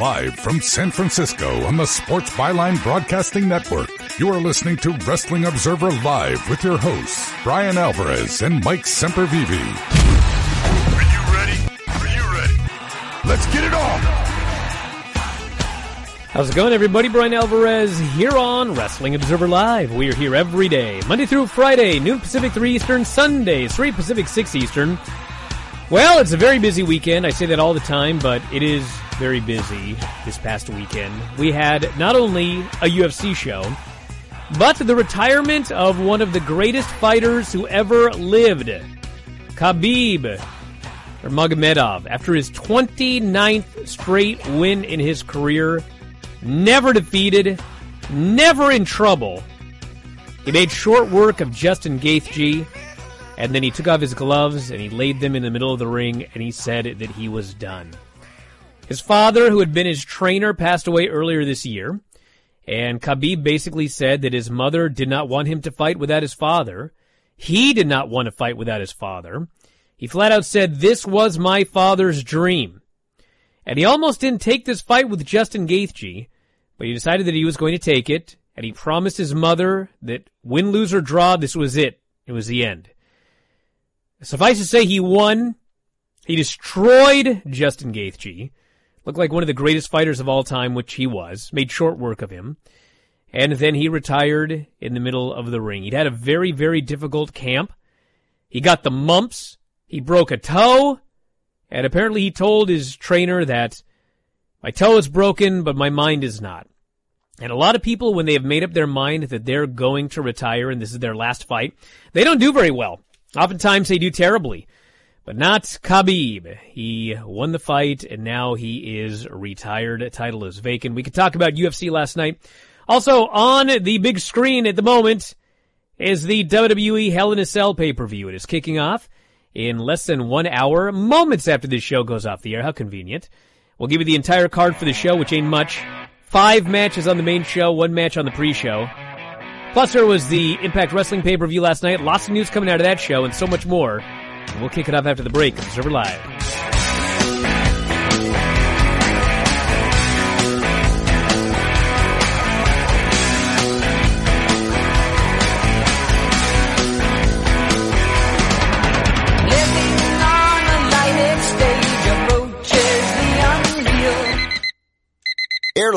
Live from San Francisco on the Sports Byline Broadcasting Network, you are listening to Wrestling Observer Live with your hosts, Bryan Alvarez and Mike Sempervive. Are you ready? Are you ready? Let's get it on! How's it going, everybody? Bryan Alvarez here on Wrestling Observer Live. We are here every day, Monday through Friday, noon Pacific, 3 Eastern, Sundays, 3 Pacific, 6 Eastern. Well, it's a very busy weekend. I say that all the time, but it is very busy this past weekend. We had not only a UFC show, but the retirement of one of the greatest fighters who ever lived, Khabib Nurmagomedov, after his 29th straight win in his career, never defeated, never in trouble. He made short work of Justin Gaethje, and then he took off his gloves and he laid them in the middle of the ring and he said that he was done. His father, who had been his trainer, passed away earlier this year. And Khabib basically said that his mother did not want him to fight without his father. He did not want to fight without his father. He flat out said, this was my father's dream. And he almost didn't take this fight with Justin Gaethje, but he decided that he was going to take it. And he promised his mother that win, lose, or draw, this was it. It was the end. Suffice to say, he won. He destroyed Justin Gaethje. Looked like one of the greatest fighters of all time, which he was. Made short work of him. And then he retired in the middle of the ring. He'd had a very, very difficult camp. He got the mumps. He broke a toe. And apparently he told his trainer that my toe is broken, but my mind is not. And a lot of people, when they have made up their mind that they're going to retire and this is their last fight, they don't do very well. Oftentimes they do terribly. But not Khabib. He won the fight and now he is retired. Title is vacant. We could talk about UFC last night. Also on the big screen at the moment is the WWE Hell in a Cell pay-per-view. It is kicking off in less than one hour, moments after this show goes off the air. How convenient. We'll give you the entire card for the show, which ain't much. Five matches on the main show, one match on the pre-show. Plus there was the Impact Wrestling pay-per-view last night. Lots of news coming out of that show and so much more. And we'll kick it off after the break. Observer Live.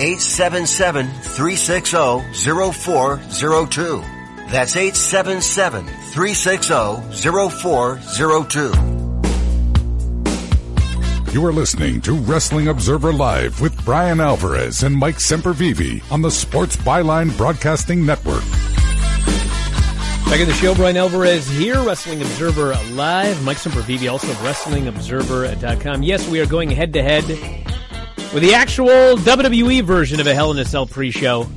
877-360-0402. That's 877-360-0402. You are listening to Wrestling Observer Live with Bryan Alvarez and Mike Sempervive on the Sports Byline Broadcasting Network. Back in the show, Bryan Alvarez here, Wrestling Observer Live. Mike Sempervive, also of WrestlingObserver.com. Yes, we are going head to head with the actual WWE version of a Hell in a Cell pre-show.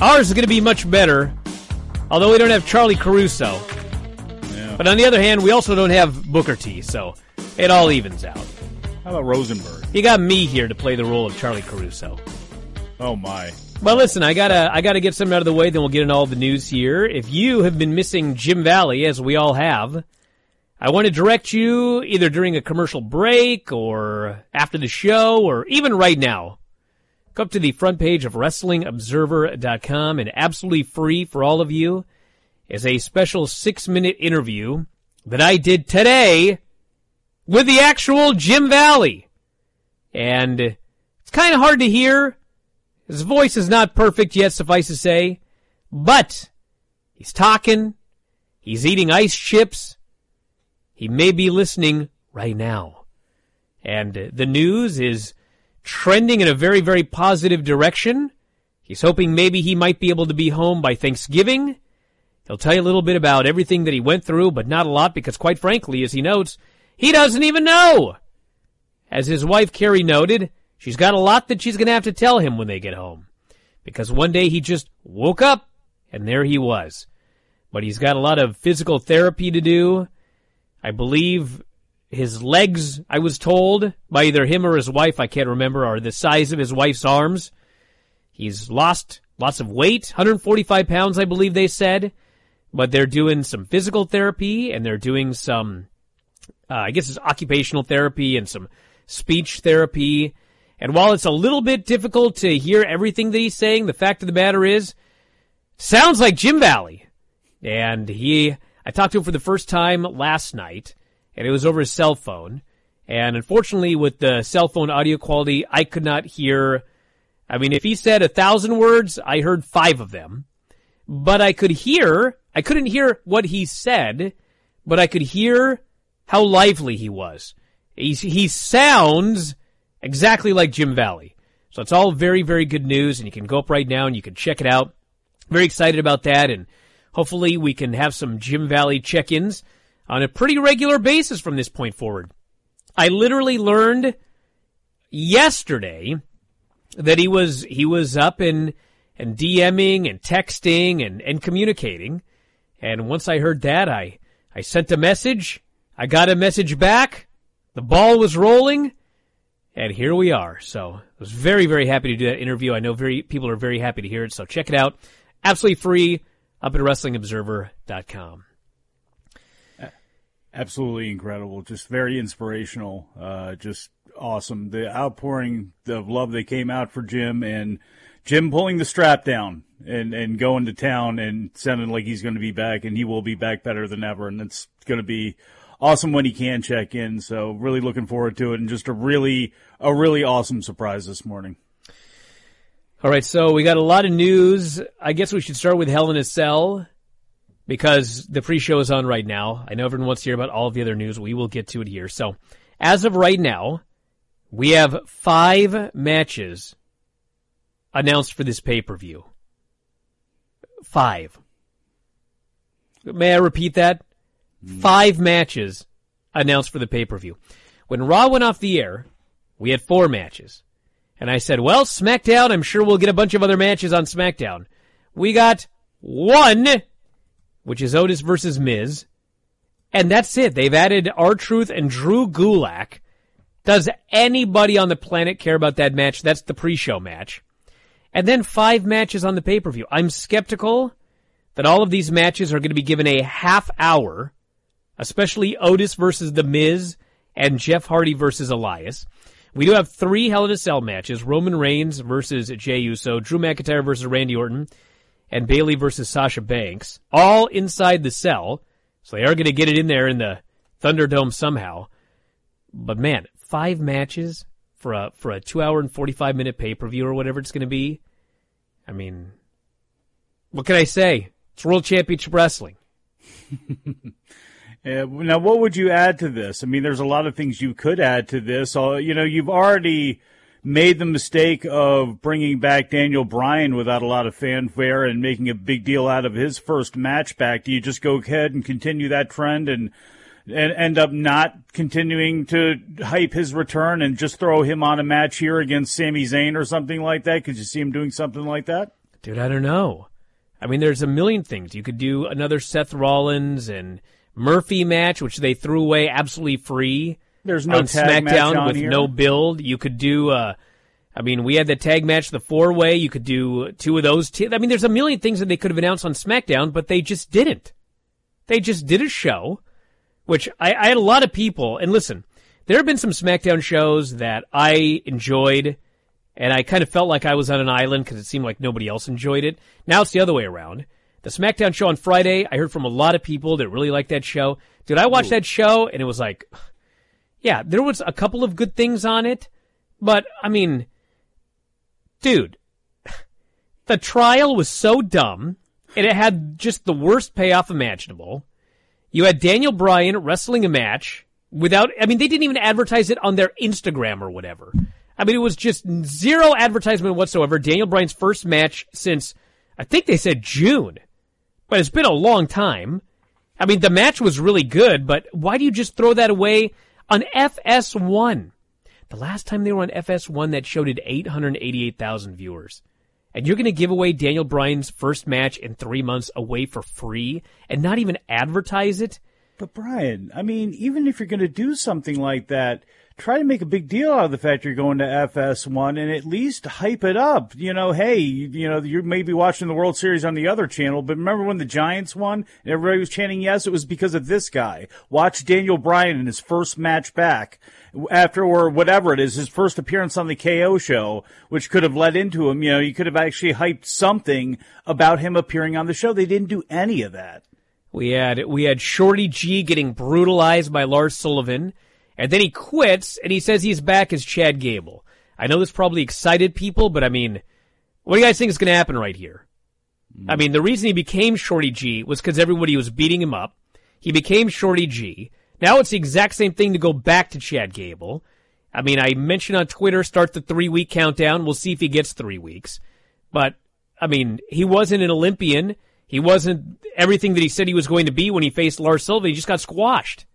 Ours is going to be much better, although we don't have Charlie Caruso. But on the other hand, we also don't have Booker T, so it all evens out. How about Rosenberg? You got me here to play the role of Charlie Caruso. Oh my. Well, listen, I gotta, I gotta get something out of the way. Then we'll get into all the news here. If you have been missing Jim Valley, as we all have, I want to direct you either during a commercial break or after the show or even right now. Go up to the front page of WrestlingObserver.com and absolutely free for all of you is a special six minute interview that I did today with the actual Jim Valley. And it's kind of hard to hear. His voice is not perfect yet, suffice to say, but he's talking. He's eating ice chips. He may be listening right now. And uh, the news is trending in a very, very positive direction. He's hoping maybe he might be able to be home by Thanksgiving. He'll tell you a little bit about everything that he went through, but not a lot because quite frankly, as he notes, he doesn't even know. As his wife Carrie noted, she's got a lot that she's going to have to tell him when they get home. Because one day he just woke up and there he was. But he's got a lot of physical therapy to do. I believe his legs, I was told by either him or his wife, I can't remember, are the size of his wife's arms. He's lost lots of weight, 145 pounds, I believe they said. But they're doing some physical therapy and they're doing some uh, I guess it's occupational therapy and some speech therapy. And while it's a little bit difficult to hear everything that he's saying, the fact of the matter is, sounds like Jim Valley. And he, I talked to him for the first time last night, and it was over his cell phone. And unfortunately, with the cell phone audio quality, I could not hear. I mean, if he said a thousand words, I heard five of them. But I could hear, I couldn't hear what he said, but I could hear how lively he was. He's, he sounds exactly like Jim Valley. So it's all very, very good news, and you can go up right now and you can check it out. Very excited about that, and hopefully we can have some Jim Valley check-ins on a pretty regular basis from this point forward. I literally learned yesterday that he was he was up and and DMing and texting and, and communicating. And once I heard that, I I sent a message I got a message back. The ball was rolling, and here we are. So I was very, very happy to do that interview. I know very people are very happy to hear it. So check it out, absolutely free up at WrestlingObserver.com. Absolutely incredible. Just very inspirational. Uh, just awesome. The outpouring of love that came out for Jim and Jim pulling the strap down and, and going to town and sounding like he's going to be back and he will be back better than ever. And it's going to be awesome when he can check in. So really looking forward to it and just a really, a really awesome surprise this morning. All right, so we got a lot of news. I guess we should start with Hell in a Cell because the pre-show is on right now. I know everyone wants to hear about all of the other news. We will get to it here. So, as of right now, we have five matches announced for this pay-per-view. Five. May I repeat that? Mm. Five matches announced for the pay-per-view. When Raw went off the air, we had four matches. And I said, well, SmackDown, I'm sure we'll get a bunch of other matches on SmackDown. We got one, which is Otis versus Miz. And that's it. They've added R-Truth and Drew Gulak. Does anybody on the planet care about that match? That's the pre-show match. And then five matches on the pay-per-view. I'm skeptical that all of these matches are going to be given a half hour, especially Otis versus The Miz and Jeff Hardy versus Elias. We do have three Hell in a Cell matches: Roman Reigns versus Jey Uso, Drew McIntyre versus Randy Orton, and Bayley versus Sasha Banks, all inside the cell. So they are going to get it in there in the Thunderdome somehow. But man, five matches for a for a two hour and forty five minute pay per view or whatever it's going to be. I mean, what can I say? It's World Championship Wrestling. Now, what would you add to this? I mean, there's a lot of things you could add to this. Uh, you know, you've already made the mistake of bringing back Daniel Bryan without a lot of fanfare and making a big deal out of his first match back. Do you just go ahead and continue that trend and and end up not continuing to hype his return and just throw him on a match here against Sami Zayn or something like that? Could you see him doing something like that? Dude, I don't know. I mean, there's a million things. You could do another Seth Rollins and Murphy match, which they threw away absolutely free. There's no on tag match SmackDown with here. no build. You could do, uh, I mean, we had the tag match, the four way. You could do two of those. T- I mean, there's a million things that they could have announced on SmackDown, but they just didn't. They just did a show, which I, I had a lot of people, and listen, there have been some SmackDown shows that I enjoyed, and I kind of felt like I was on an island because it seemed like nobody else enjoyed it. Now it's the other way around. The SmackDown show on Friday, I heard from a lot of people that really liked that show. Dude, I watched that show and it was like, yeah, there was a couple of good things on it, but I mean, dude, the trial was so dumb and it had just the worst payoff imaginable. You had Daniel Bryan wrestling a match without, I mean, they didn't even advertise it on their Instagram or whatever. I mean, it was just zero advertisement whatsoever. Daniel Bryan's first match since, I think they said June, but it's been a long time. I mean, the match was really good, but why do you just throw that away on FS1? The last time they were on FS1, that show did 888,000 viewers. And you're going to give away Daniel Bryan's first match in three months away for free and not even advertise it? But Bryan, I mean, even if you're going to do something like that, try to make a big deal out of the fact you're going to FS1 and at least hype it up. You know, hey, you, you know, you may be watching the World Series on the other channel, but remember when the Giants won and everybody was chanting yes, it was because of this guy. Watch Daniel Bryan in his first match back after or whatever it is, his first appearance on the KO show, which could have led into him. You know, you could have actually hyped something about him appearing on the show. They didn't do any of that. We had we had Shorty G getting brutalized by Lars Sullivan, and then he quits and he says he's back as Chad Gable. I know this probably excited people, but I mean, what do you guys think is going to happen right here? Mm. I mean, the reason he became Shorty G was because everybody was beating him up. He became Shorty G. Now it's the exact same thing to go back to Chad Gable. I mean, I mentioned on Twitter, start the three week countdown. We'll see if he gets three weeks. But, I mean, he wasn't an Olympian. He wasn't everything that he said he was going to be when he faced Lars Sullivan. He just got squashed.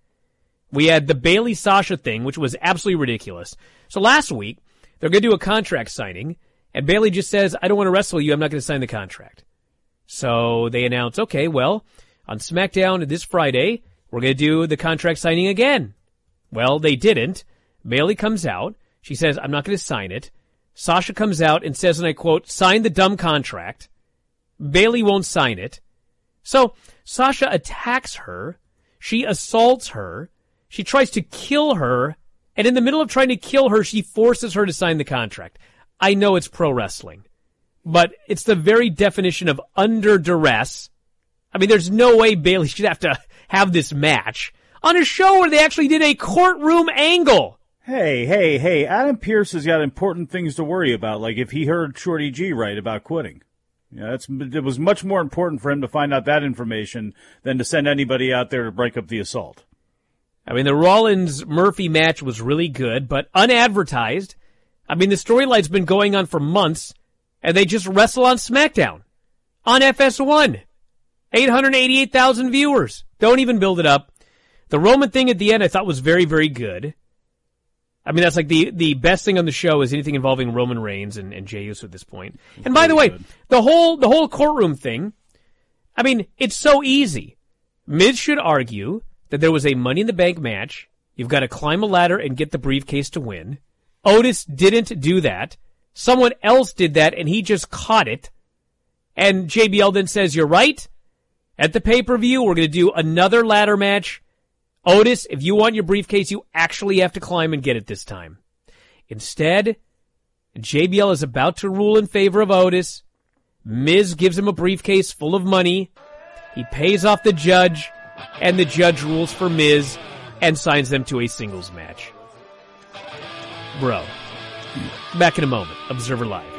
We had the Bayley Sasha thing, which was absolutely ridiculous. So last week, they're going to do a contract signing, and Bayley just says, I don't want to wrestle you. I'm not going to sign the contract. So they announce, okay, well, on SmackDown this Friday, we're going to do the contract signing again. Well, they didn't. Bayley comes out. She says, I'm not going to sign it. Sasha comes out and says, and I quote, sign the dumb contract. Bayley won't sign it. So Sasha attacks her. She assaults her. She tries to kill her. And in the middle of trying to kill her, she forces her to sign the contract. I know it's pro wrestling, but it's the very definition of under duress. I mean, there's no way Bayley should have to have this match on a show where they actually did a courtroom angle. Hey, hey, hey, Adam Pearce has got important things to worry about, like if he heard Shorty G right about quitting. Yeah, it's, it was much more important for him to find out that information than to send anybody out there to break up the assault. I mean, the Rollins Murphy match was really good, but unadvertised. I mean, the storyline's been going on for months, and they just wrestle on SmackDown. On FS1. 888,000 viewers. Don't even build it up. The Roman thing at the end I thought was very, very good. I mean, that's like the, the best thing on the show is anything involving Roman Reigns and, and Jey Uso at this point. And by the way, the whole, the whole courtroom thing, I mean, it's so easy. Miz should argue that there was a money in the bank match. You've got to climb a ladder and get the briefcase to win. Otis didn't do that. Someone else did that and he just caught it. And JBL then says, you're right. At the pay-per-view, we're going to do another ladder match. Otis, if you want your briefcase, you actually have to climb and get it this time. Instead, JBL is about to rule in favor of Otis. Miz gives him a briefcase full of money. He pays off the judge, and the judge rules for Miz and signs them to a singles match. Bro. Back in a moment. Observer Live.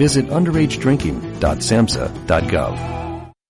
visit underagedrinking.samhsa.gov.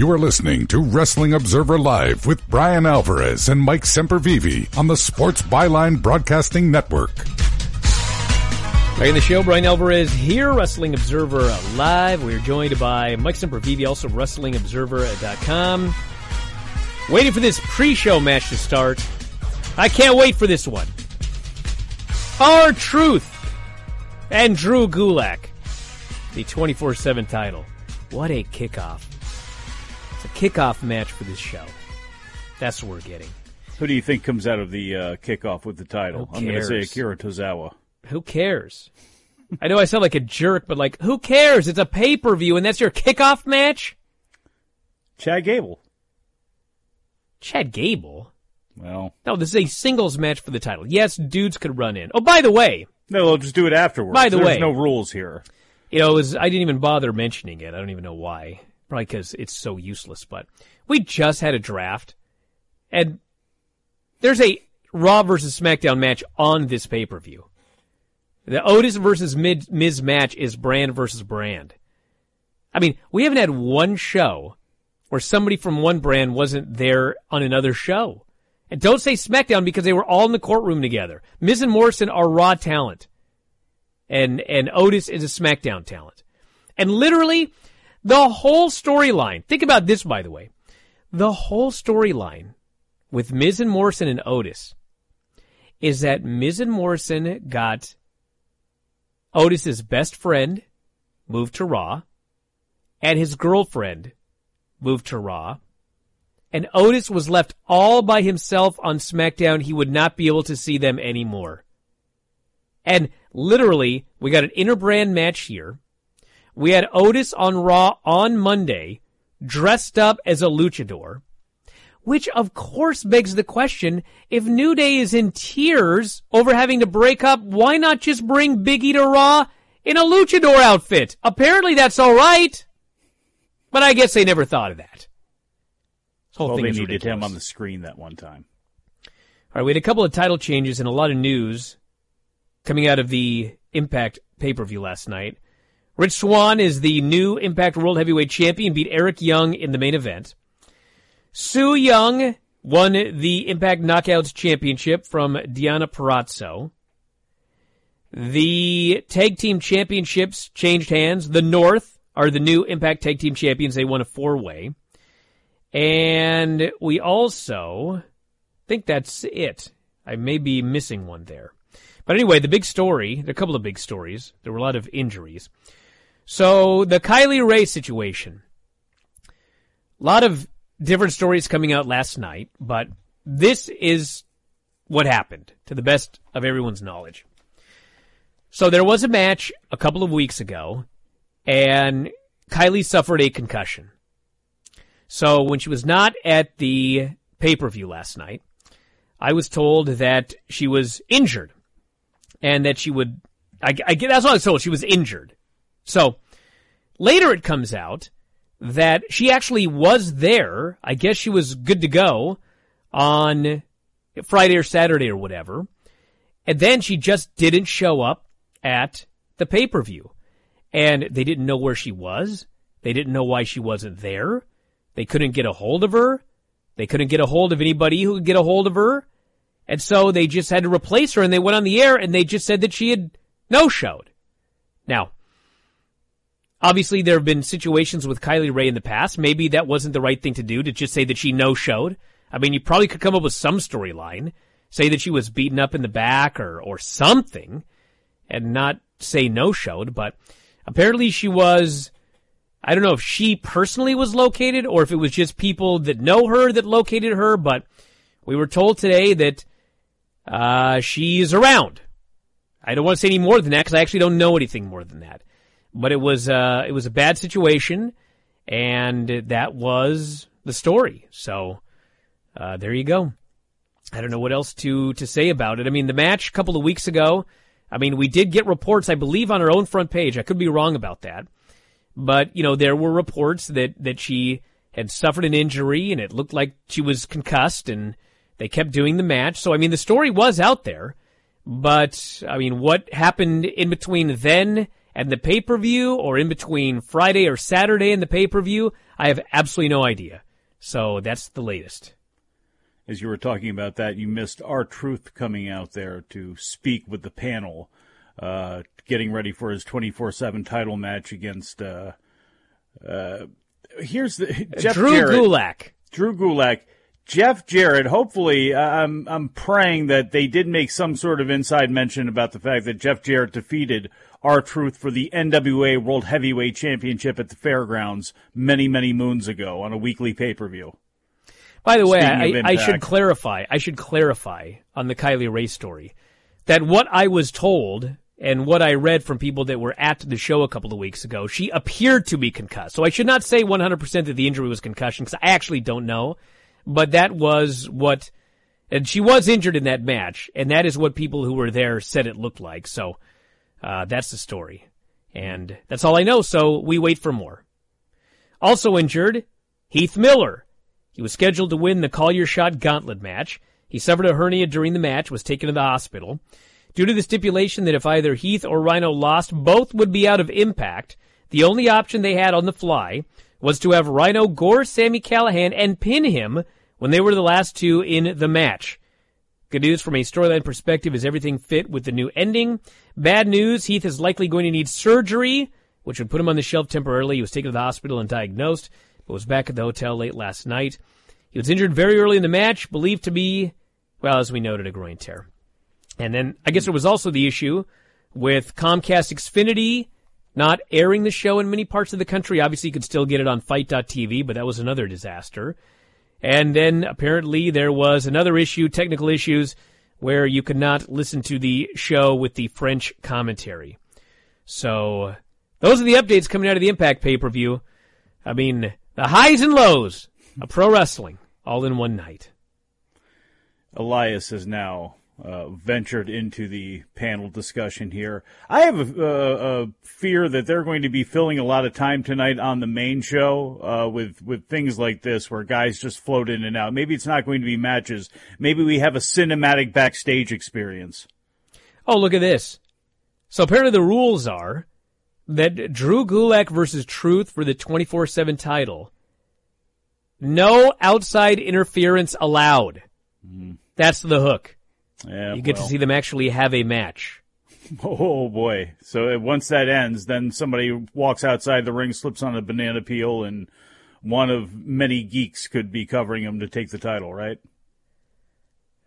You are listening to Wrestling Observer Live with Bryan Alvarez and Mike Sempervive on the Sports Byline Broadcasting Network. Back in the show, Bryan Alvarez here, Wrestling Observer Live. We are joined by Mike Sempervive, also WrestlingObserver.com. Waiting for this pre-show match to start. I can't wait for this one. R-Truth and Drew Gulak, the 24-7 title. What a kickoff. It's a kickoff match for this show. That's what we're getting. Who do you think comes out of the uh, kickoff with the title? I'm going to say? Akira Tozawa. Who cares? I know I sound like a jerk, but like, who cares? It's a pay-per-view and that's your kickoff match? Chad Gable. Chad Gable? Well, No, this is a singles match for the title. Yes, dudes could run in. Oh, by the way, no, they'll just do it afterwards. By the There's way- no rules here. you know, it was, I didn't even bother mentioning it. I don't even know why. Probably because it's so useless, but we just had a draft and there's a Raw versus SmackDown match on this pay-per-view. The Otis versus Miz match is brand versus brand. I mean, we haven't had one show where somebody from one brand wasn't there on another show. And don't say SmackDown because they were all in the courtroom together. Miz and Morrison are Raw talent. And, and Otis is a SmackDown talent. And literally, the whole storyline, think about this by the way. The whole storyline with Miz and Morrison and Otis is that Miz and Morrison got Otis's best friend moved to Raw and his girlfriend moved to Raw. And Otis was left all by himself on SmackDown. He would not be able to see them anymore. And literally, we got an interbrand match here. We had Otis on Raw on Monday, dressed up as a luchador, which of course begs the question, if New Day is in tears over having to break up, why not just bring Big E to Raw in a luchador outfit? Apparently that's alright. But I guess they never thought of that. This whole well, thing they needed ridiculous. him on the screen that one time. All right, we had a couple of title changes and a lot of news coming out of the Impact pay-per-view last night. Rich Swann is the new Impact World Heavyweight Champion, beat Eric Young in the main event. Su Yung won the Impact Knockouts Championship from Deonna Purrazzo. The Tag Team Championships changed hands. The North are the new Impact Tag Team Champions. They won a four-way. And we also think that's it. I may be missing one there. But anyway, the big story, a couple of big stories. There were a lot of injuries. So the Kylie Rae situation. A lot of different stories coming out last night, but this is what happened to the best of everyone's knowledge. So there was a match a couple of weeks ago and Kylie suffered a concussion. So when she was not at the pay-per-view last night, I was told that she was injured and that she would, I, I that's what I was told. She was injured. So later it comes out that she actually was there. I guess she was good to go on Friday or Saturday or whatever. And then she just didn't show up at the pay-per-view. And they didn't know where she was. They didn't know why she wasn't there. They couldn't get a hold of her. They couldn't get a hold of anybody who could get a hold of her. And so they just had to replace her and they went on the air and they just said that she had no showed. Now, obviously there have been situations with Kylie Rae in the past. Maybe that wasn't the right thing to do to just say that she no showed. I mean, you probably could come up with some storyline, say that she was beaten up in the back or, or something and not say no showed, but apparently she was, I don't know if she personally was located or if it was just people that know her that located her, but we were told today that uh, she's around. I don't want to say any more than that because I actually don't know anything more than that. But it was uh, it was a bad situation, and that was the story. So uh, there you go. I don't know what else to to say about it. I mean, the match a couple of weeks ago. I mean, we did get reports, I believe, on our own front page. I could be wrong about that, but you know, there were reports that that she had suffered an injury and it looked like she was concussed, and they kept doing the match. So I mean, the story was out there, but I mean, what happened in between then and the pay per view, or in between Friday or Saturday and the pay per view, I have absolutely no idea. So that's the latest. As you were talking about that, you missed R-Truth coming out there to speak with the panel, uh, getting ready for his 24-7 title match against, uh, uh, here's the, Jeff Drew Jarrett. Gulak. Drew Gulak. Jeff Jarrett, hopefully, uh, I'm, I'm praying that they did make some sort of inside mention about the fact that Jeff Jarrett defeated R-Truth for the NWA World Heavyweight Championship at the Fairgrounds many, many moons ago on a weekly pay-per-view. By the way, I, I should clarify. I should clarify on the Kylie Rae story that what I was told and what I read from people that were at the show a couple of weeks ago, she appeared to be concussed. So I should not say 100% that the injury was concussion because I actually don't know. But that was what, and she was injured in that match, and that is what people who were there said it looked like. So uh, that's the story, and that's all I know. So we wait for more. Also injured, Heath Miller. He was scheduled to win the Call Your Shot Gauntlet match. He suffered a hernia during the match, was taken to the hospital. Due to the stipulation that if either Heath or Rhino lost, both would be out of impact, the only option they had on the fly was to have Rhino gore Sami Callihan and pin him when they were the last two in the match. Good news from a storyline perspective is everything fit with the new ending. Bad news, Heath is likely going to need surgery, which would put him on the shelf temporarily. He was taken to the hospital and diagnosed, but was back at the hotel late last night. He was injured very early in the match, believed to be, well, as we noted, a groin tear. And then I guess there was also the issue with Comcast Xfinity not airing the show in many parts of the country. Obviously, you could still get it on FITE.tv, but that was another disaster. And then apparently there was another issue, technical issues, where you could not listen to the show with the French commentary. So those are the updates coming out of the Impact pay per view. I mean, the highs and lows of pro wrestling all in one night. Elias is now uh, ventured into the panel discussion here. I have a, a, a fear that they're going to be filling a lot of time tonight on the main show uh, with with things like this, where guys just float in and out. Maybe it's not going to be matches. Maybe we have a cinematic backstage experience. Oh, look at this. So apparently the rules are that Drew Gulak versus Truth for the 24-7 title. No outside interference allowed. That's the hook. Yeah, you get well. to see them actually have a match. Oh boy! So uh, once that ends, then somebody walks outside the ring, slips on a banana peel, and one of many geeks could be covering him to take the title, right?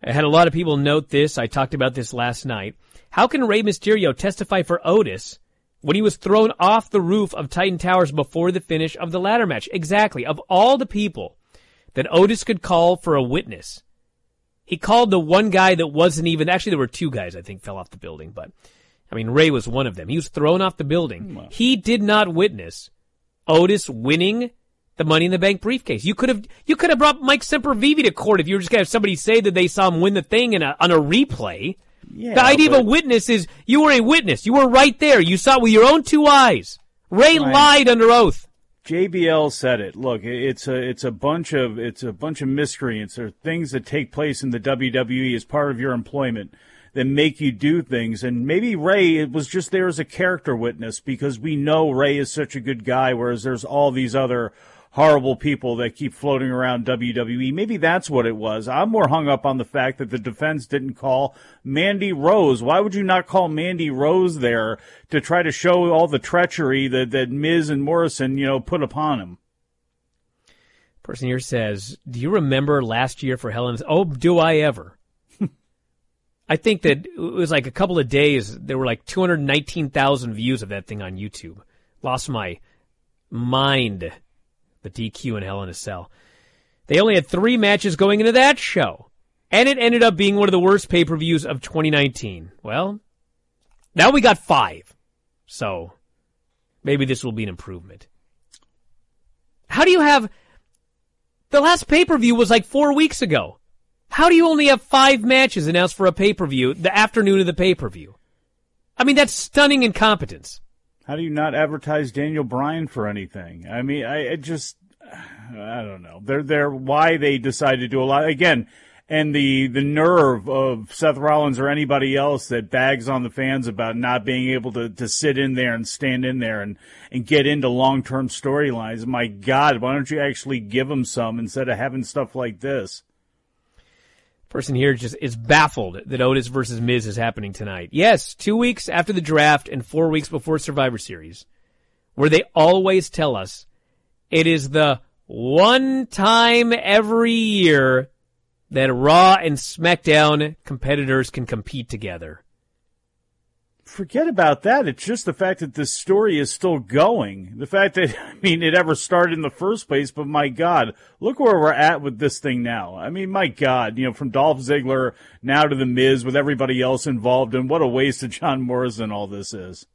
I had a lot of people note this. I talked about this last night. How can Rey Mysterio testify for Otis when he was thrown off the roof of Titan Towers before the finish of the ladder match? Exactly. Of all the people that Otis could call for a witness, he called the one guy that wasn't even, actually there were two guys I think fell off the building, but I mean, Rey was one of them. He was thrown off the building. Hmm, he did not witness Otis winning the Money in the Bank briefcase. You could have, you could have brought Mike Sempervive to court if you were just to have somebody say that they saw him win the thing in a, on a replay. Yeah, the idea but- of a witness is you were a witness. You were right there. You saw it with your own two eyes. Rey Right. lied under oath. JBL said it. Look, it's a it's a bunch of it's a bunch of miscreants or things that take place in the WWE as part of your employment that make you do things. And maybe Rey it was just there as a character witness because we know Rey is such a good guy, whereas there's all these other horrible people that keep floating around WWE. Maybe that's what it was. I'm more hung up on the fact that the defense didn't call Mandy Rose. Why would you not call Mandy Rose there to try to show all the treachery that, that Miz and Morrison, you know, put upon him? Person here says, "Do you remember last year for Helen's? Oh, do I ever?" I think that it was like a couple of days. There were like 219,000 views of that thing on YouTube. Lost my mind. The DQ and Hell in a Cell. They only had three matches going into that show, and it ended up being one of the worst pay-per-views of 2019. Well, Now we got five. So maybe this will be an improvement. How do you have the last pay per view was like four weeks ago? How do you only have five matches announced for a pay per view the afternoon of the pay per view? I mean, that's stunning incompetence. How do you not advertise Daniel Bryan for anything? I mean, I, I just, I don't know. They're, they're, why they decided to do a lot. Again, and the, the nerve of Seth Rollins or anybody else that bags on the fans about not being able to, to sit in there and stand in there and, and get into long-term storylines. My God, why don't you actually give them some instead of having stuff like this? Person here just is baffled that Otis versus Miz is happening tonight. Yes, two weeks after the draft and four weeks before Survivor Series, where they always tell us it is the one time every year that Raw and SmackDown competitors can compete together. Forget about that. It's just the fact that this story is still going. The fact that, I mean, it ever started in the first place, but my God, look where we're at with this thing now. I mean, my God, you know, from Dolph Ziggler now to The Miz with everybody else involved, and what a waste of John Morrison all this is.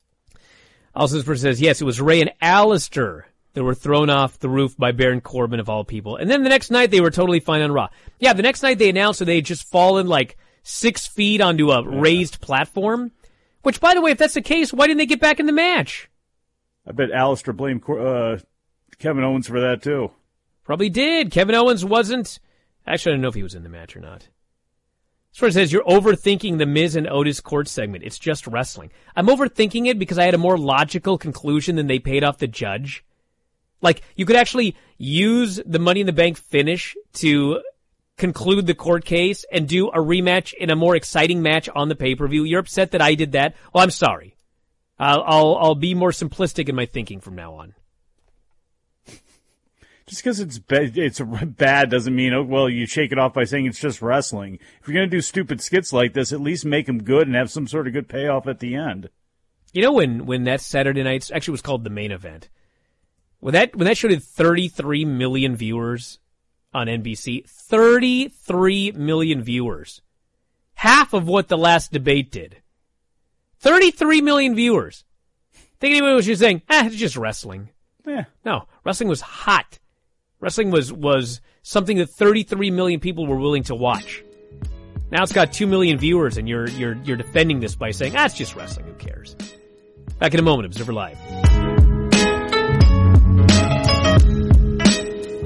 Also, this person says, yes, it was Rey and Aleister that were thrown off the roof by Baron Corbin of all people. And then the next night they were totally fine on Raw. Yeah, the next night they announced that they had just fallen like six feet onto a raised platform. Which, by the way, if that's the case, why didn't they get back in the match? I bet Aleister blamed uh, Kevin Owens for that too. Probably did. Kevin Owens wasn't. Actually, I don't know if he was in the match or not. This one says you're overthinking the Miz and Otis court segment. It's just wrestling. I'm overthinking it because I had a more logical conclusion than they paid off the judge. Like you could actually use the Money in the Bank finish to conclude the court case and do a rematch in a more exciting match on the pay per view. You're upset that I did that. Well, I'm sorry. I'll, I'll I'll be more simplistic in my thinking from now on. Just because it's bad, it's bad doesn't mean oh, well you shake it off by saying it's just wrestling. If you're gonna do stupid skits like this, at least make them good and have some sort of good payoff at the end. You know when when that Saturday night actually was called the main event. When that when that show did 33 million viewers on NBC, 33 million viewers. Half of what the last debate did. 33 million viewers. Think anybody was just saying, ah, it's just wrestling. Yeah. No, wrestling was hot. Wrestling was, was something that 33 million people were willing to watch. Now it's got 2 million viewers and you're, you're, you're defending this by saying, ah, it's just wrestling. Who cares? Back in a moment, Observer Live.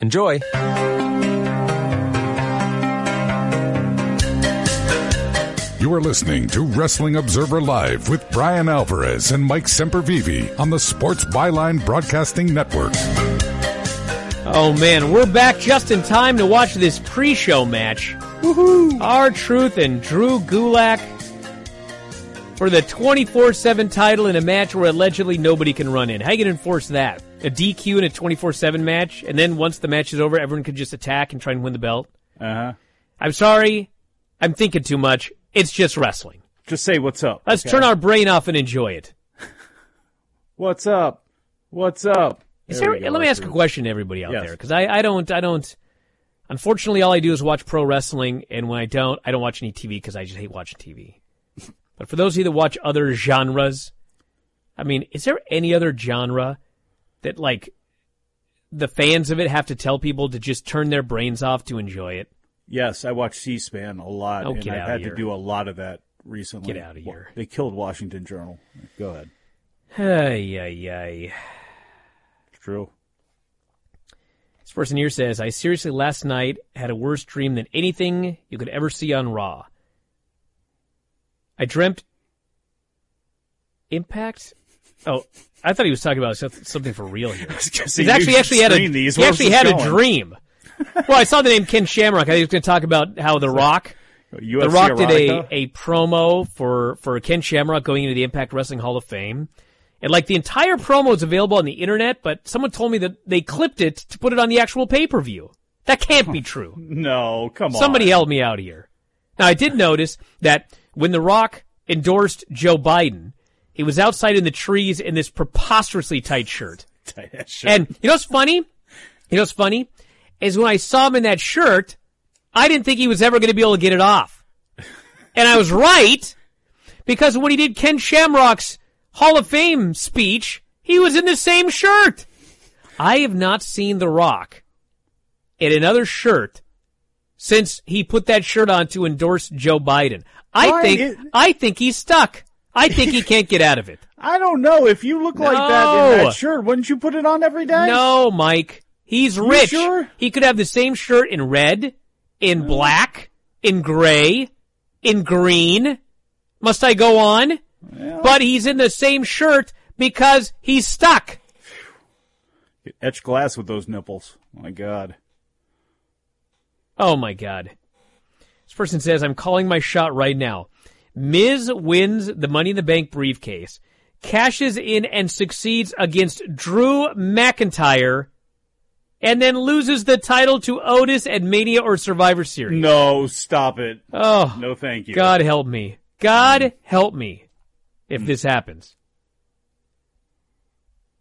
Enjoy! You are listening to Wrestling Observer Live with Bryan Alvarez and Mike Sempervive on the Sports Byline Broadcasting Network. Oh man, we're back just in time to watch this pre-show match. Woohoo! R-Truth and Drew Gulak for the 24-7 title in a match where allegedly nobody can run in. How you gonna enforce that? A DQ in a 24-7 match, and then once the match is over, everyone could just attack and try and win the belt? Uh-huh. I'm sorry. I'm thinking too much. It's just wrestling. Just say what's up. Let's okay? turn our brain off and enjoy it. What's up? What's up? Is There there, let me ask a question to everybody out Yes. there because I, I don't I don't. Unfortunately, all I do is watch pro wrestling, and when I don't, I don't watch any TV because I just hate watching TV. but for those of you that watch other genres, I mean, is there any other genre that like the fans of it have to tell people to just turn their brains off to enjoy it? Yes, I watch C-SPAN a lot, Oh, and I've had to do a lot of that recently. Get outta Wa- here. They killed Washington Journal. Go ahead. Ay, ay, ay. It's true. This person here says, I seriously last night had a worse dream than anything you could ever see on Raw. I dreamt Impact? Oh, I thought he was talking about something for real here. He's actually actually had a these. he actually had a dream. well, I saw the name Ken Shamrock. I think he was going to talk about how The Rock, UFC The Rock did a, a promo for for Ken Shamrock going into the Impact Wrestling Hall of Fame. And like the entire promo is available on the internet, but someone told me that they clipped it to put it on the actual pay per view. That can't be true. No, come on. Somebody help me out here. Now, I did notice that when The Rock endorsed Joe Biden, he was outside in the trees in this preposterously tight shirt. Tight-ass shirt. And you know what's funny? You know what's funny? Is when I saw him in that shirt, I didn't think he was ever going to be able to get it off. And I was right, because when he did Ken Shamrock's Hall of Fame speech, he was in the same shirt. I have not seen The Rock in another shirt since he put that shirt on to endorse Joe Biden. I Why think I think he's stuck. I think he can't get out of it. I don't know. If you look like that in No. that shirt, wouldn't you put it on every day? No, Mike. He's rich. sure? He could have the same shirt in red, in mm. black, in gray, in green. Must I go on? But he's in the same shirt because he's stuck. Etch glass with those nipples. My God. Oh my god. This person says, I'm calling my shot right now. Miz wins the Money in the Bank briefcase, cashes in and succeeds against Drew McIntyre, and then loses the title to Otis at Mania or Survivor Series. No, stop it. Oh, No, thank you. God help me. God mm. help me if mm. this happens.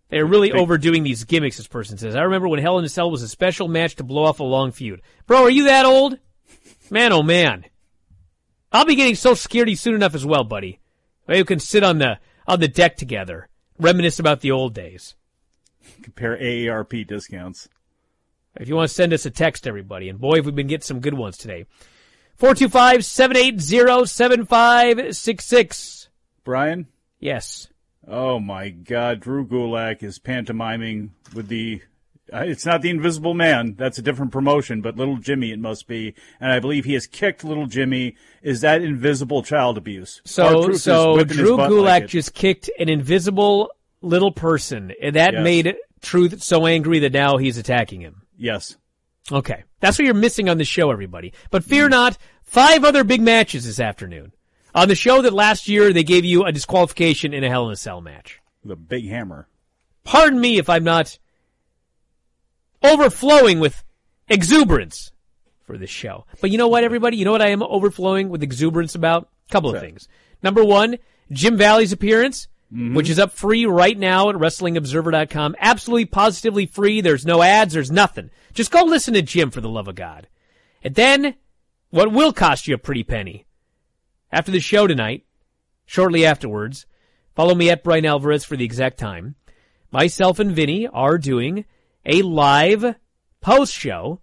They're really overdoing these gimmicks, this person says. I remember when Hell in a Cell was a special match to blow off a long feud. Bro, are you that old? Man, oh man. I'll be getting so scaredy soon enough as well, buddy. Maybe we can sit on the on the deck together, reminisce about the old days. Compare AARP discounts. If you want to send us a text, everybody, and boy, have we been getting some good ones today. 425-780-7566. Bryan? Yes. Oh my God, Drew Gulak is pantomiming with the. It's not the Invisible Man. That's a different promotion, but Little Jimmy it must be, and I believe he has kicked Little Jimmy. Is that invisible child abuse? So, so Drew Gulak like just kicked an invisible little person, and that Yes. made Truth so angry that now he's attacking him. Yes. Okay. That's what you're missing on the show, everybody. But fear not, five other big matches this afternoon. On the show that last year they gave you a disqualification in a Hell in a Cell match. The big hammer. Pardon me if I'm not overflowing with exuberance for this show. But you know what, everybody? You know what I am overflowing with exuberance about? A couple of things. Number one, Jim Valley's appearance, mm-hmm. which is up free right now at WrestlingObserver.com. Absolutely, positively free. There's no ads. There's nothing. Just go listen to Jim for the love of God. And then, what will cost you a pretty penny? After the show tonight, shortly afterwards, follow me at Bryan Alvarez for the exact time. Myself and Vinny are doing a live post show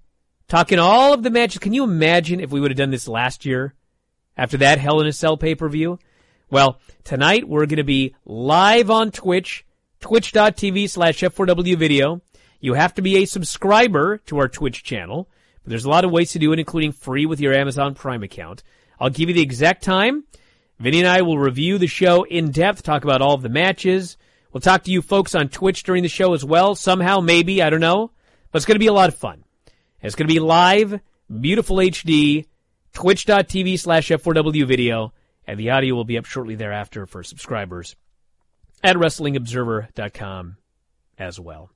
talking all of the matches. Can you imagine if we would have done this last year after that Hell in a Cell pay per view? Well, tonight we're going to be live on Twitch, twitch.tv slash F4W video. You have to be a subscriber to our Twitch channel, but there's a lot of ways to do it, including free with your Amazon Prime account. I'll give you the exact time. Vinny and I will review the show in depth, talk about all of the matches. We'll talk to you folks on Twitch during the show as well. Somehow, maybe, I don't know. But it's going to be a lot of fun. It's going to be live, beautiful HD, twitch.tv slash F4W video, and the audio will be up shortly thereafter for subscribers at WrestlingObserver.com as well.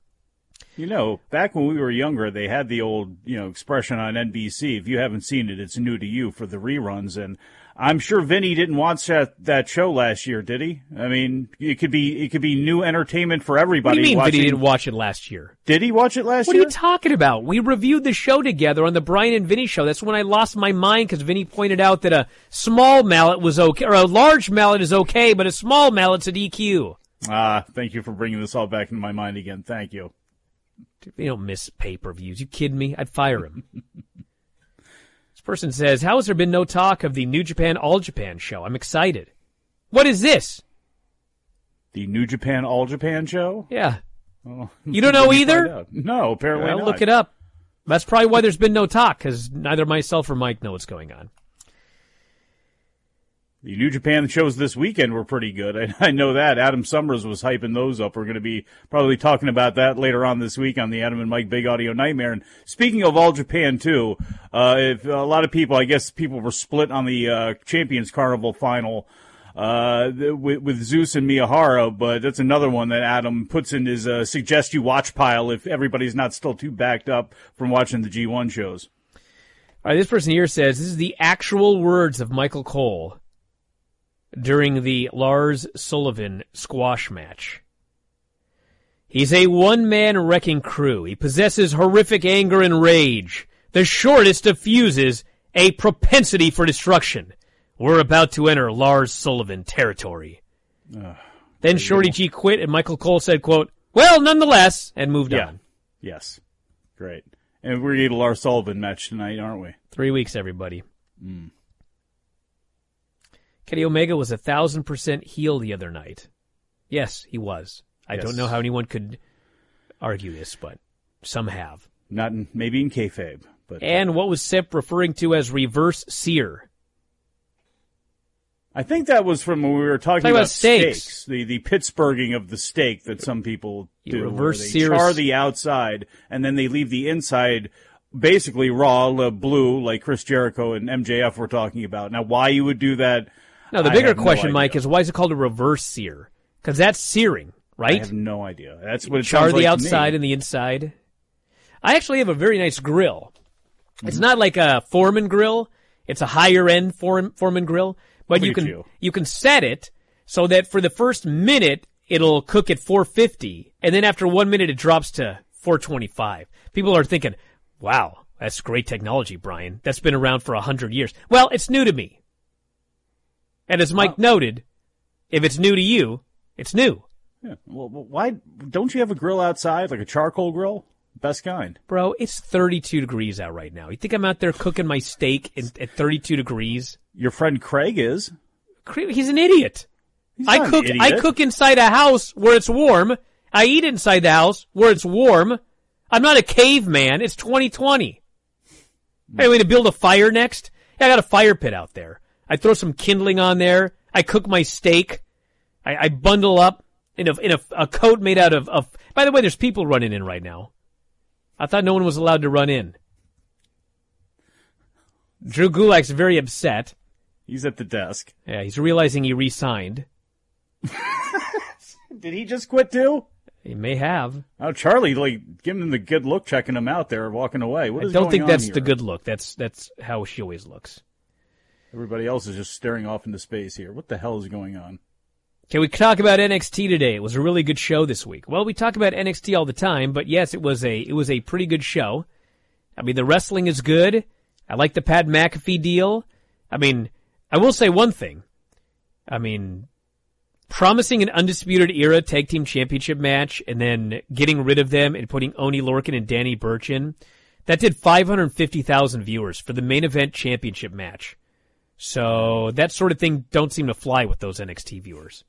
You know, back when we were younger, they had the old, you know, expression on NBC. If you haven't seen it, it's new to you for the reruns. And I'm sure Vinny didn't watch that, that show last year, did he? I mean, it could be it could be new entertainment for everybody. What do you mean watching. Vinny didn't watch it last year? Did he watch it last year? What are you talking about? We reviewed the show together on the Bryan and Vinny show. That's when I lost my mind because Vinny pointed out that a small mallet was okay, or a large mallet is okay, but a small mallet's a DQ. Ah, thank you for bringing this all back into my mind again. Thank you. You don't miss pay per views. You kidding me? I'd fire him. person says, How has there been no talk of the New Japan All Japan show? I'm excited. What is this? The New Japan All Japan show? Yeah. Oh, You don't know either? No, apparently Well, not. look it up. That's probably why there's been no talk, because neither myself or Mike know what's going on. The New Japan shows this weekend were pretty good. I, I know that. Adam Summers was hyping those up. We're going to be probably talking about that later on this week on the Adam and Mike Big Audio Nightmare. And speaking of All Japan too, uh, if a lot of people, I guess people were split on the uh, Champions Carnival final. Uh, with, with Zeus and Miyahara, but that's another one that Adam puts in his uh, suggest you watch pile if everybody's not still too backed up from watching the G1 shows. All right, this person here says this is the actual words of Michael Cole during the Lars Sullivan squash match. He's a one-man wrecking crew. He possesses horrific anger and rage. The shortest of fuses, a propensity for destruction. We're about to enter Lars Sullivan territory. then Shorty G quit and Michael Cole said, quote, well, nonetheless, and moved Yeah. on. Yes. Great. And we're going to get a Lars Sullivan match tonight, aren't we? Three weeks, everybody. Hmm. Kenny Omega was a thousand percent heel the other night. Yes, he was. I Yes. don't know how anyone could argue this, but some have. Not in, maybe in kayfabe, but And what was Sip referring to as reverse sear? I think that was from when we were talking Talking about, about steaks. the the Pittsburghing of the steak that some people You do. reverse they sear char the outside and then they leave the inside basically raw, uh, blue, like Chris Jericho and MJF were talking about. Now, why you would do that? No, the bigger have no question. Mike, is why is it called a reverse sear? Because that's searing, right? I have no idea. That's what it Char the like outside and the inside. I actually have a very nice grill. Mm-hmm. It's not like a Foreman grill. It's a higher end Foreman, Foreman grill, but Look you can you. you can set it so that for the first minute it'll cook at 450, and then after one minute it drops to 425. People are thinking, "Wow, that's great technology, Bryan. That's been around for a hundred years." Well, it's new to me, and as Mike noted, if it's new to you, it's new. Yeah. Well, well, why don't you have a grill outside, like a charcoal grill? Best kind. Bro, it's 32 degrees out right now. You think I'm out there cooking my steak in, at 32 degrees? Your friend Craig is. He's an idiot. He's I cook. I cook inside a house where it's warm. I eat inside the house where it's warm. I'm not a caveman. It's 2020. Hey, we to build a fire next? Yeah, I got a fire pit out there. I throw some kindling on there. I cook my steak. I, I bundle up in a in a, a coat made out of, of. By the way, there's people running in right now. I thought no one was allowed to run in. Drew Gulak's very upset. He's at the desk. Yeah, he's realizing he re-signed. Did he just quit too? He may have. Oh, Charly, like giving him the good look, checking him out there, walking away. What I don't think that's here? the good look. That's that's how she always looks. Everybody else is just staring off into space here. What the hell is going on? Can we talk about NXT today? It was a really good show this week. Well, we talk about NXT all the time, but yes, it was a it was a pretty good show. I mean, the wrestling is good. I like the Pat McAfee deal. I mean, I will say one thing. I mean, promising an undisputed era tag team championship match and then getting rid of them and putting Oni Lorcan and Danny Burch in, that did 550,000 viewers for the main event championship match. So that sort of thing don't seem to fly with those NXT viewers.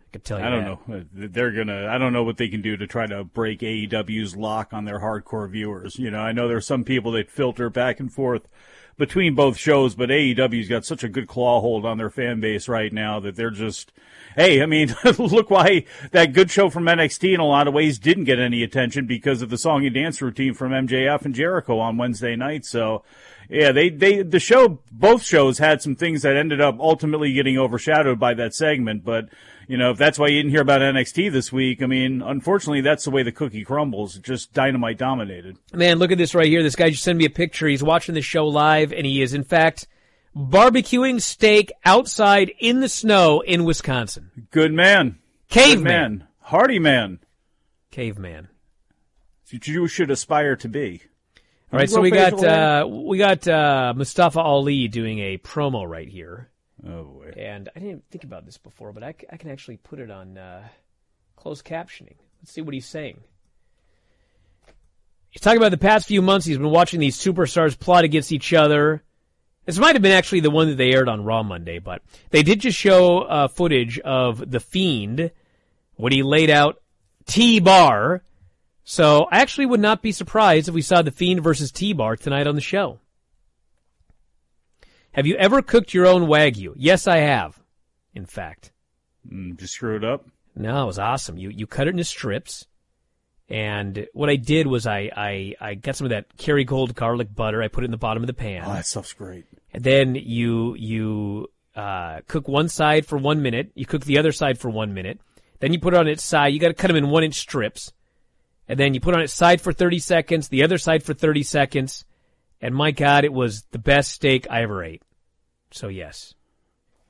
I could tell you I don't that. know. Uh, they're gonna. I don't know what they can do to try to break AEW's lock on their hardcore viewers. You know, I know there's some people that filter back and forth between both shows, but AEW's got such a good claw hold on their fan base right now that they're just. Hey, I mean, look why that good show from NXT in a lot of ways didn't get any attention because of the song and dance routine from MJF and Jericho on Wednesday night. So, yeah, they, they, the show, both shows had some things that ended up ultimately getting overshadowed by that segment. But, you know, if that's why you didn't hear about NXT this week, I mean, unfortunately, that's the way the cookie crumbles. Just dynamite dominated. Man, look at this right here. This guy just sent me a picture. He's watching the show live, and he is, in fact, barbecuing steak outside in the snow in Wisconsin. Good man. Caveman. Good man. Hardy man. Caveman. You should aspire to be. All right, so we got uh, we got uh, Mustafa Ali doing a promo right here. Oh boy! And I didn't think about this before, but I, c- I can actually put it on uh, closed captioning. Let's see what he's saying. He's talking about the past few months. He's been watching these superstars plot against each other. This might have been actually the one that they aired on Raw Monday, but they did just show uh, footage of the Fiend when he laid out T Bar. So I actually would not be surprised if we saw the Fiend versus T Bar tonight on the show. Have you ever cooked your own wagyu? Yes, I have. In fact, Mm, just screw it up. no, it was awesome. You you cut it into strips, and what I did was I I, I got some of that Kerrygold garlic butter. I put it in the bottom of the pan. Oh, that stuff's great. And then you you uh, cook one side for one minute. You cook the other side for one minute. Then you put it on its side. You got to cut them in one inch strips. And then you put on its side for 30 seconds, the other side for 30 seconds. And my God, it was the best steak I ever ate. So yes.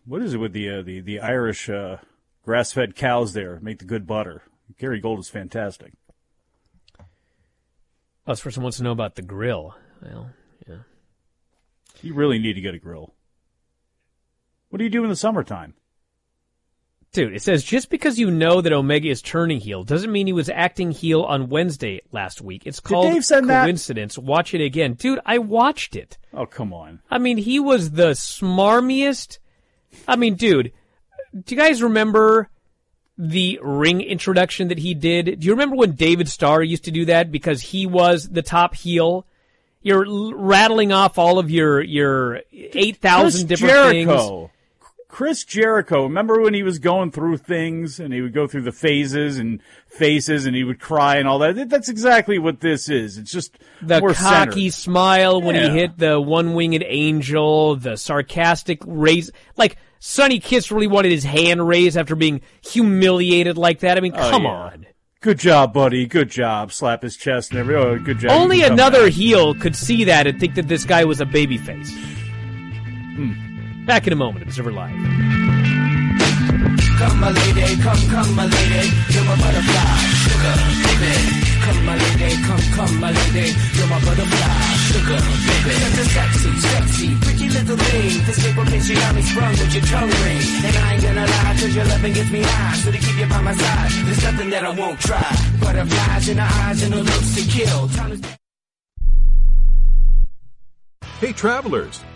What is it with the uh, the the Irish uh, grass-fed cows there? Make the good butter. Kerrygold is fantastic. Oh, this person wants to know about the grill. Well, yeah. You really need to get a grill. What do you do in the summertime? Dude, it says just because you know that Omega is turning heel doesn't mean he was acting heel on Wednesday last week. It's called send that? coincidence. Watch it again. Dude, I watched it. Oh, come on. I mean, he was the smarmiest. I mean, dude, do you guys remember the ring introduction that he did? Do you remember when David Starr used to do that because he was the top heel? You're rattling off all of your your eight thousand different Jericho. things. Chris Jericho. Remember when he was going through things and he would go through the phases and faces and he would cry and all that? That's exactly what this is. It's just The cocky centered. smile when Yeah. he hit the one winged angel, the sarcastic raise. Like, Sonny Kiss really wanted his hand raised after being humiliated like that. I mean, Oh, come yeah. on. Good job, buddy. Good job. Slap his chest and every. Oh, good job. Only You can come another heel could see that and think that this guy was a babyface. Hmm. Back in a moment, Observer Live. Come my lady, come, come my lady, you're my butterfly, sugar, baby. Come my lady, come, come my lady, you're my butterfly, sugar, baby. Such a sexy, sexy, pretty little thing. This paper pinch, you got me sprung with your tongue ring. And I ain't gonna lie, cause your loving gets me high. So to keep you by my side, there's nothing that I won't try. Butterflies in the eyes and the looks to kill. Time to Hey travelers,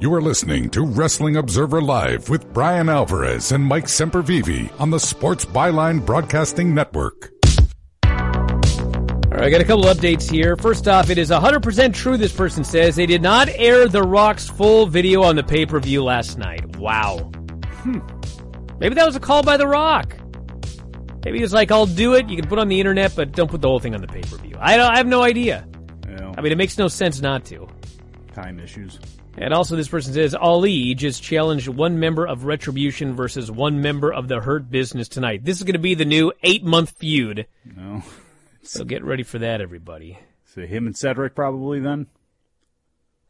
You are listening to Wrestling Observer Live with Bryan Alvarez and Mike Sempervive on the Sports Byline Broadcasting Network. All right, I got a couple updates here. First off, it is 100% true, this person says. They did not air The Rock's full video on the pay per view last night. Wow. Hmm. Maybe that was a call by The Rock. Maybe he was like, I'll do it. You can put it on the internet, but don't put the whole thing on the pay per view. I, I have no idea. Yeah. I mean, it makes no sense not to. Time issues. And also, this person says Ali just challenged one member of Retribution versus one member of the Hurt Business tonight. This is going to be the new eight month feud. No. So get ready for that, everybody. So him and Cedric probably then.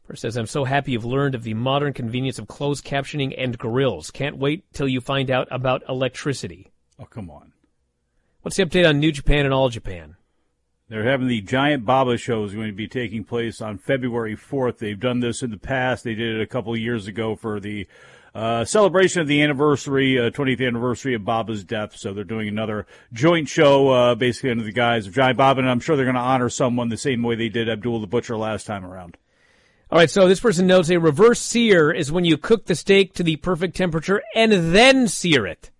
Person says, I'm so happy you've learned of the modern convenience of closed captioning and grills. Can't wait till you find out about electricity. Oh, come on. What's the update on New Japan and All Japan? They're having the Giant Baba show is going to be taking place on February 4th. They've done this in the past. They did it a couple of years ago for the uh, celebration of the anniversary, uh, 20th anniversary of Baba's death. So they're doing another joint show, uh, basically under the guise of Giant Baba, and I'm sure they're going to honor someone the same way they did Abdullah the Butcher last time around. All right, so this person notes a reverse sear is when you cook the steak to the perfect temperature and then sear it.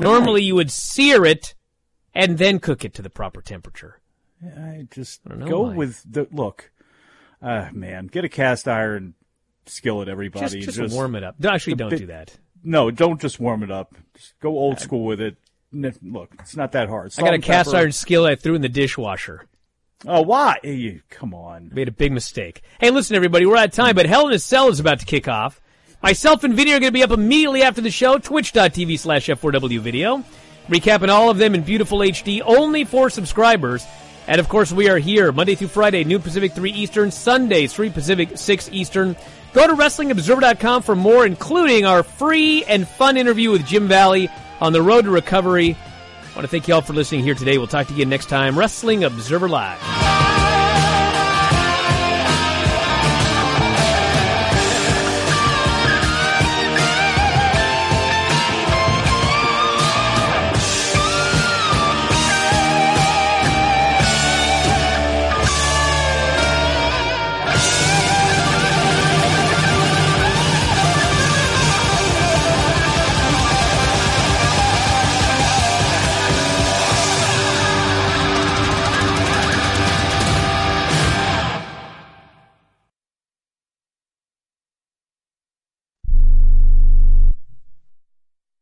Normally, you would sear it and then cook it to the proper temperature. I just know go with the look. Ah, man, get a cast iron skillet, everybody. Just, just, warm it up. No, Actually, don't bit- do that. No, don't just warm it up. Just go old school with it. Look, it's not that hard. I got a cast pepper. iron skillet I threw in the dishwasher. Oh, why? Hey, come on. Made a big mistake. Hey, listen, everybody, we're out of time, but Hell in a Cell is about to kick off. Myself and Vinny are going to be up immediately after the show, twitch.tv slash F4W video, recapping all of them in beautiful HD, only for subscribers. And of course, we are here Monday through Friday, noon Pacific, 3 Eastern, Sundays, 3 Pacific, 6 Eastern. Go to WrestlingObserver.com for more, including our free and fun interview with Jim Valley on the road to recovery. I want to thank you all for listening here today. We'll talk to you again next time. Wrestling Observer Live.